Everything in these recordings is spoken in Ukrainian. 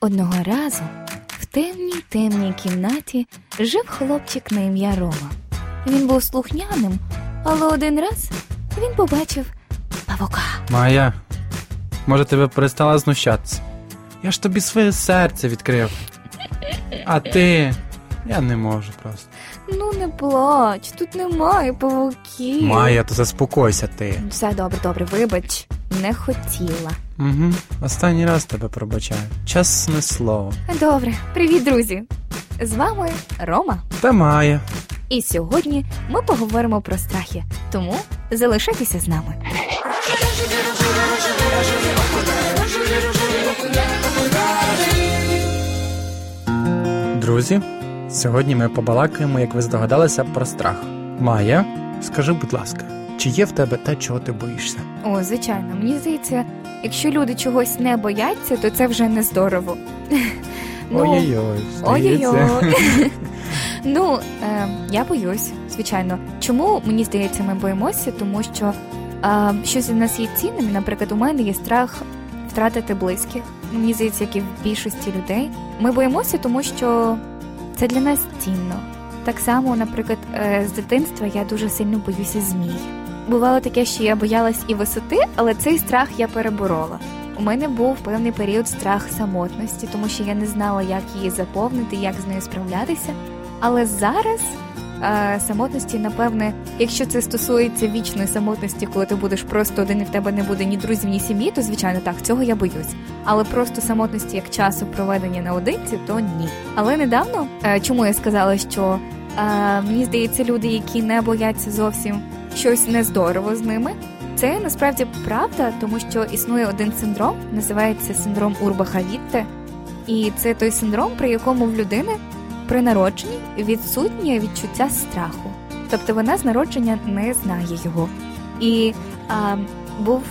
Одного разу в темній темній кімнаті жив хлопчик на ім'я Рома. Він був слухняним, але один раз він побачив павука. Майя, може тебе перестала знущатися? Я ж тобі своє серце відкрив. А ти. Я не можу просто. Ну не плач, тут немає павуків. Майя, то заспокойся ти. Все добре, добре, вибач, не хотіла. Угу. Останній раз тебе пробачаю. Чесне слово. Добре, привіт, друзі! З вами Рома. Та Майя. І сьогодні ми поговоримо про страхи. Тому залишайтеся з нами. Друзі, сьогодні ми побалакаємо, як ви здогадалися, про страх. Майя, скажи, будь ласка, чи є в тебе те, чого ти боїшся? О, звичайно, мені здається, якщо люди чогось не бояться, то це вже не здорово. Ну, Ой-ой-ой. Ой-ой-ой. Ну, е, я боюсь, звичайно. Чому мені здається, ми боїмося? Тому що е, щось у нас є цінним. Наприклад, у мене є страх втратити близьких. Мені здається, як і в більшості людей. Ми боїмося, тому що це для нас цінно. Так само, наприклад, е, з дитинства я дуже сильно боюся змій. Бувало таке, що я боялась і висоти, але цей страх я переборола. У мене був певний період страх самотності, тому що я не знала, як її заповнити, як з нею справлятися. Але зараз е, самотності, напевне, якщо це стосується вічної самотності, коли ти будеш просто один і в тебе не буде ні друзів, ні сім'ї, то звичайно так, цього я боюсь. Але просто самотності як часу проведення наодинці, то ні. Але недавно, е, чому я сказала, що е, мені здається, люди, які не бояться зовсім щось нездорово з ними. Це насправді правда, тому що існує один синдром, називається синдром Урбаха Вітте. І це той синдром, при якому в людини при народженні відсутнє відчуття страху. Тобто вона з народження не знає його. І а, був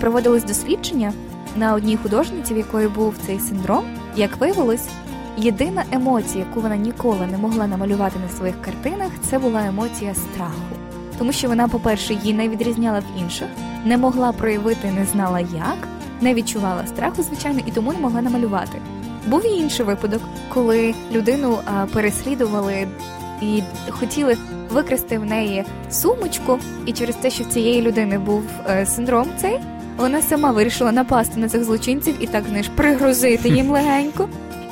проводилось дослідження на одній художниці, в якої був цей синдром. Як виявилось, єдина емоція, яку вона ніколи не могла намалювати на своїх картинах, це була емоція страху. Тому що вона, по-перше, її не відрізняла в інших, не могла проявити, не знала як, не відчувала страху, звичайно, і тому не могла намалювати. Був і інший випадок, коли людину а, переслідували і хотіли викрасти в неї сумочку, і через те, що в цієї людини був е, синдром цей, вона сама вирішила напасти на цих злочинців і так знаєш, пригрозити їм легенько.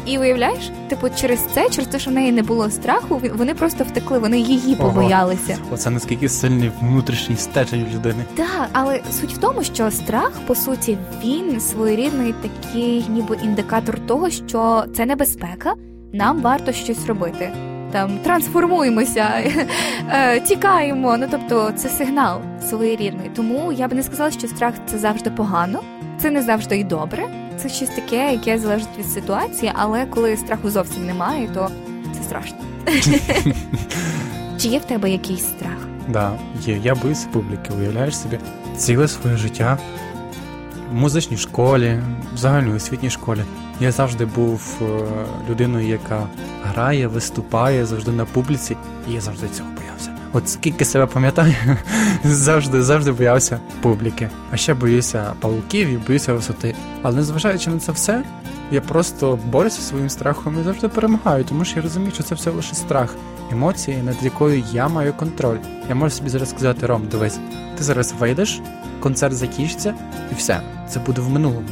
І уявляєш, типу, через це, через те, що в неї не було страху, вони просто втекли, вони її Ого. побоялися. Оце наскільки сильний внутрішній стержень в людини. Так, але суть в тому, що страх, по суті, він своєрідний такий, ніби індикатор того, що це небезпека, нам варто щось робити. Там трансформуємося, е, тікаємо. Ну тобто, це сигнал своєрідний. Тому я б не сказала, що страх це завжди погано, це не завжди і добре. Це щось таке, яке залежить від ситуації, але коли страху зовсім немає, то це страшно. Чи є в тебе якийсь страх? Да, є. Я боюся публіки, уявляєш собі. Ціле своє життя в музичній школі, в загальноосвітній школі. Я завжди був е, людиною, яка грає, виступає завжди на публіці, і я завжди цього боявся. От скільки себе пам'ятаю, завжди, завжди боявся публіки. А ще боюся павуків і боюся висоти. Але незважаючи на це все, я просто борюся зі своїм страхом і завжди перемагаю, тому що я розумію, що це все лише страх, емоції, над якою я маю контроль. Я можу собі зараз сказати, Ром, дивись, ти зараз вийдеш, концерт закінчиться, і все, це буде в минулому.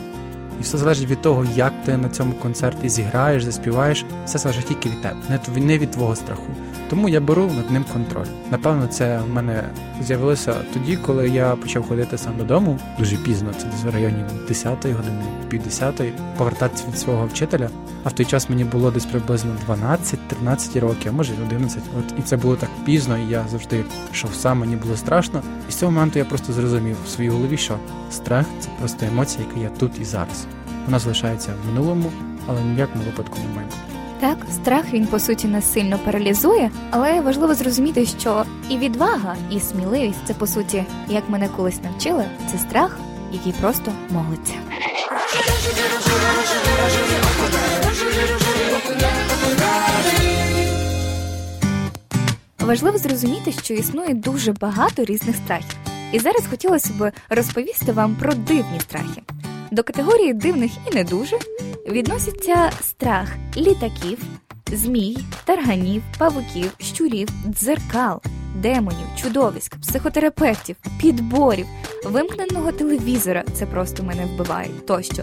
І все залежить від того, як ти на цьому концерті зіграєш, заспіваєш, все залежить тільки від тебе, не від твого страху. Тому я беру над ним контроль. Напевно, це в мене з'явилося тоді, коли я почав ходити сам додому дуже пізно, це десь в районі 10 години, пів 10 повертатися від свого вчителя. А в той час мені було десь приблизно 12-13 років, а може й 11. От і це було так пізно, і я завжди йшов сам, мені було страшно. І з цього моменту я просто зрозумів в своїй голові, що страх це просто емоція, яка є тут і зараз. Вона залишається в минулому, але ні в випадку не майбутньому. Так, страх він по суті нас сильно паралізує, але важливо зрозуміти, що і відвага, і сміливість це по суті, як мене колись навчили, це страх, який просто молиться. Важливо зрозуміти, що існує дуже багато різних страхів. І зараз хотілося б розповісти вам про дивні страхи. До категорії дивних і не дуже відноситься страх літаків, змій, тарганів, павуків, щурів, дзеркал, демонів, чудовиськ, психотерапевтів, підборів, вимкненого телевізора. Це просто мене вбиває тощо.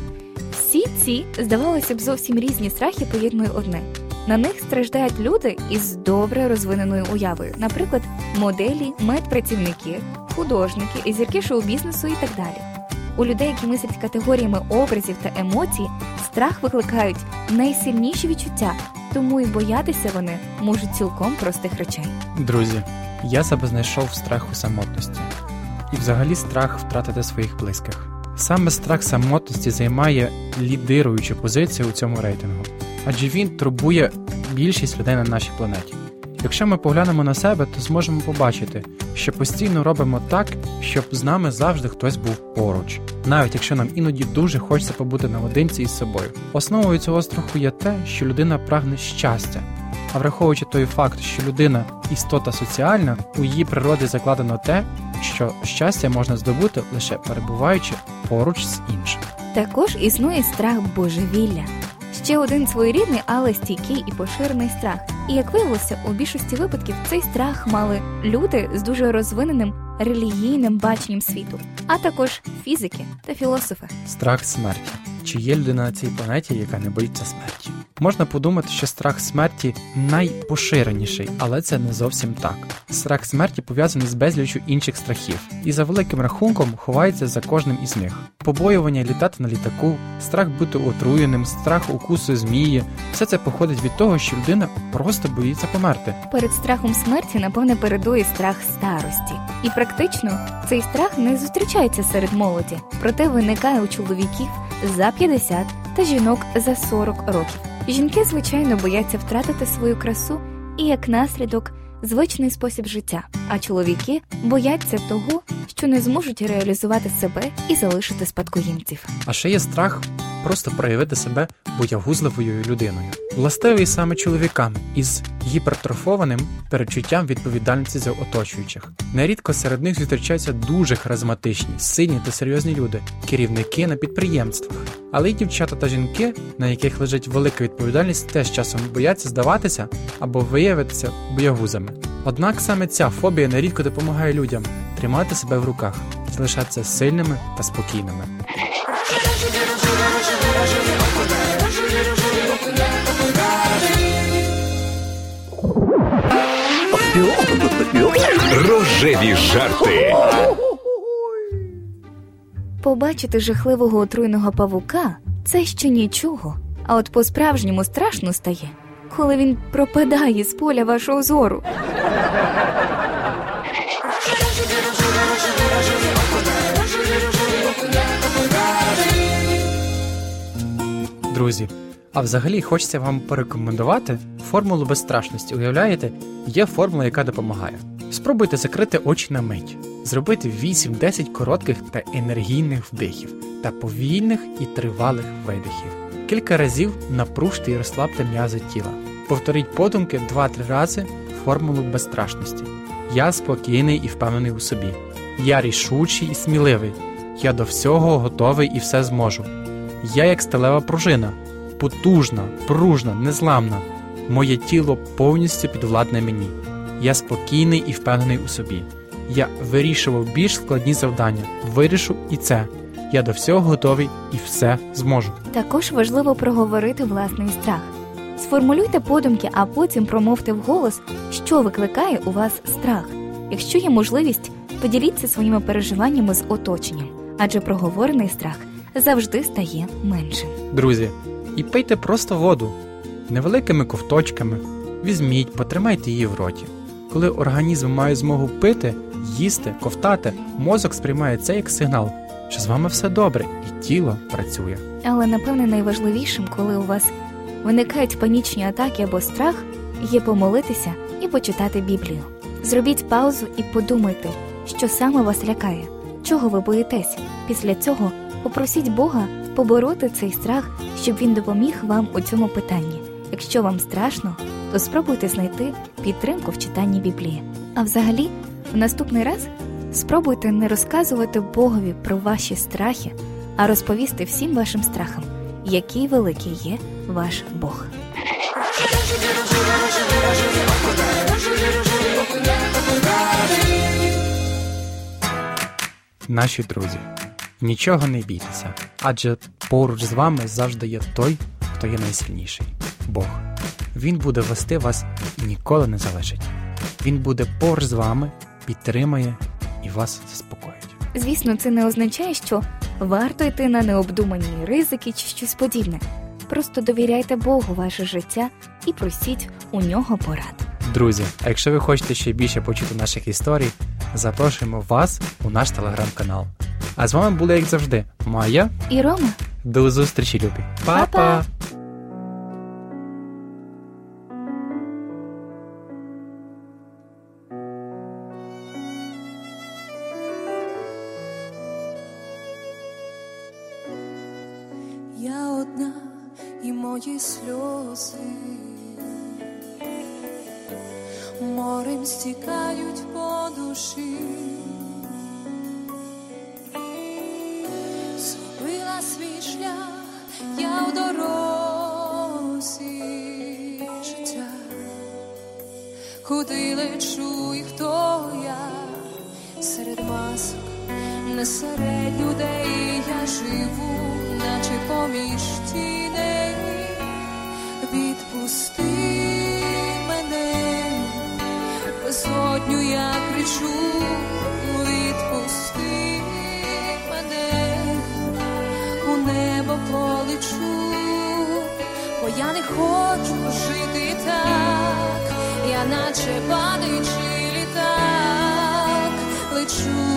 Всі ці, здавалося б, зовсім різні страхи поєднує одне. На них страждають люди із добре розвиненою уявою, наприклад, моделі, медпрацівники, художники, зірки шоу-бізнесу і так далі. У людей, які мислять категоріями образів та емоцій, страх викликають найсильніші відчуття, тому і боятися вони можуть цілком простих речей. Друзі, я себе знайшов в страху самотності і взагалі страх втратити своїх близьких. Саме страх самотності займає лідируючу позицію у цьому рейтингу, адже він турбує більшість людей на нашій планеті. Якщо ми поглянемо на себе, то зможемо побачити, що постійно робимо так, щоб з нами завжди хтось був поруч, навіть якщо нам іноді дуже хочеться побути наодинці із собою. Основою цього страху є те, що людина прагне щастя. А враховуючи той факт, що людина істота соціальна, у її природі закладено те, що щастя можна здобути лише перебуваючи поруч з іншим. Також існує страх божевілля. Ще один своєрідний, але стійкий і поширений страх. І як виявилося, у більшості випадків цей страх мали люди з дуже розвиненим релігійним баченням світу, а також фізики та філософи. Страх смерті. Чи є людина на цій планеті, яка не боїться смерті? Можна подумати, що страх смерті найпоширеніший, але це не зовсім так. Страх смерті пов'язаний з безлічю інших страхів, і за великим рахунком ховається за кожним із них: побоювання літати на літаку, страх бути отруєним, страх укусу змії. Все це походить від того, що людина просто боїться померти. Перед страхом смерті, напевне, передує страх старості, і практично цей страх не зустрічається серед молоді, проте виникає у чоловіків за 50 та жінок за 40 років. Жінки, звичайно, бояться втратити свою красу і як наслідок звичний спосіб життя, а чоловіки бояться того, що не зможуть реалізувати себе і залишити спадкоємців. А ще є страх просто проявити себе боягузливою людиною, властивий саме чоловікам із гіпертрофованим перечуттям відповідальності за оточуючих. Нерідко серед них зустрічаються дуже харизматичні, сильні та серйозні люди, керівники на підприємствах. Але й дівчата та жінки, на яких лежить велика відповідальність, теж часом бояться здаватися або виявитися боягузами. Однак саме ця фобія нерідко допомагає людям тримати себе в руках залишатися сильними та спокійними. Рожеві жарти. Побачити жахливого отруйного павука це ще нічого. А от по-справжньому страшно стає, коли він пропадає з поля вашого зору. Друзі, а взагалі хочеться вам порекомендувати формулу безстрашності. Уявляєте, є формула, яка допомагає. Спробуйте закрити очі на мить, зробити 8-10 коротких та енергійних вдихів та повільних і тривалих видихів. Кілька разів напружте і розслабте м'язи тіла. Повторіть подумки 2-3 рази формулу безстрашності. Я спокійний і впевнений у собі. Я рішучий і сміливий. Я до всього готовий і все зможу. Я як сталева пружина, потужна, пружна, незламна. Моє тіло повністю підвладне мені. Я спокійний і впевнений у собі. Я вирішував більш складні завдання, вирішу і це. Я до всього готовий і все зможу. Також важливо проговорити власний страх. Сформулюйте подумки, а потім промовте вголос, що викликає у вас страх. Якщо є можливість, поділіться своїми переживаннями з оточенням, адже проговорений страх завжди стає меншим. Друзі, і пийте просто воду невеликими ковточками. Візьміть, потримайте її в роті. Коли організм має змогу пити, їсти, ковтати, мозок сприймає це як сигнал, що з вами все добре, і тіло працює. Але напевне найважливішим, коли у вас виникають панічні атаки або страх, є помолитися і почитати Біблію. Зробіть паузу і подумайте, що саме вас лякає, чого ви боїтесь. Після цього попросіть Бога побороти цей страх, щоб він допоміг вам у цьому питанні. Якщо вам страшно, то спробуйте знайти підтримку в читанні Біблії. А взагалі, в наступний раз спробуйте не розказувати Богові про ваші страхи, а розповісти всім вашим страхам, який великий є ваш Бог. Наші друзі, нічого не бійтеся, адже поруч з вами завжди є той, хто є найсильніший Бог. Він буде вести вас і ніколи не залишить. Він буде поруч з вами, підтримає і вас заспокоїть. Звісно, це не означає, що варто йти на необдумані ризики чи щось подібне. Просто довіряйте Богу ваше життя і просіть у нього порад. Друзі, а якщо ви хочете ще більше почути наших історій, запрошуємо вас у наш телеграм-канал. А з вами були, як завжди, Майя. І Рома, До зустрічі, любі. Па-па! Па-па! Я одна і мої сльози морем стікають по душі. Куди лечу і хто я? Серед масок, не серед людей я живу, наче поміж тіней. Відпусти мене, безодню я кричу, відпусти мене, у небо полечу, бо я не хочу жити так, я наче падаючий літак, лечу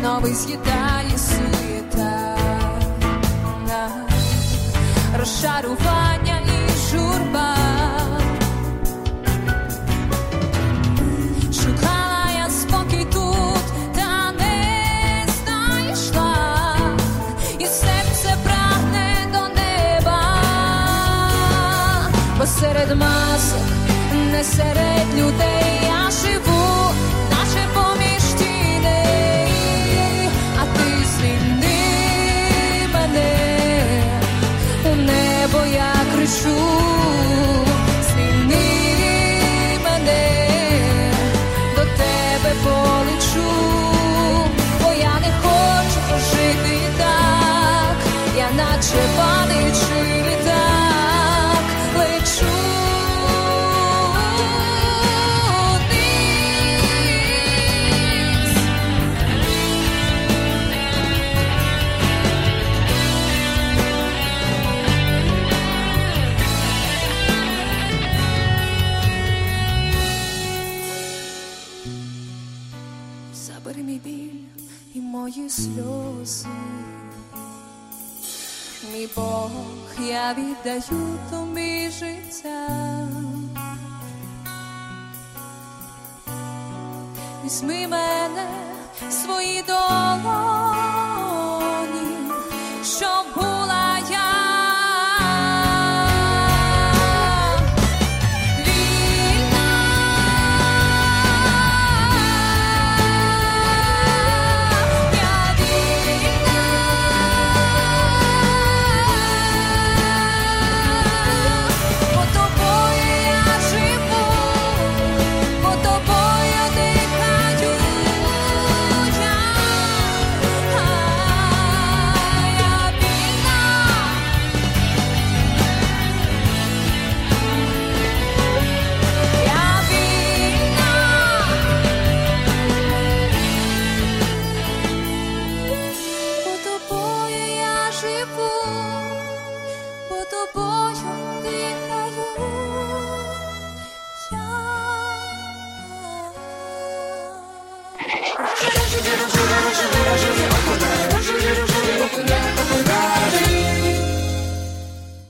новий з'їдає серед масок, не серед людей Забери біль і мої сльози. Мій Бог, я віддаю тобі життя. Візьми мене свої долоні,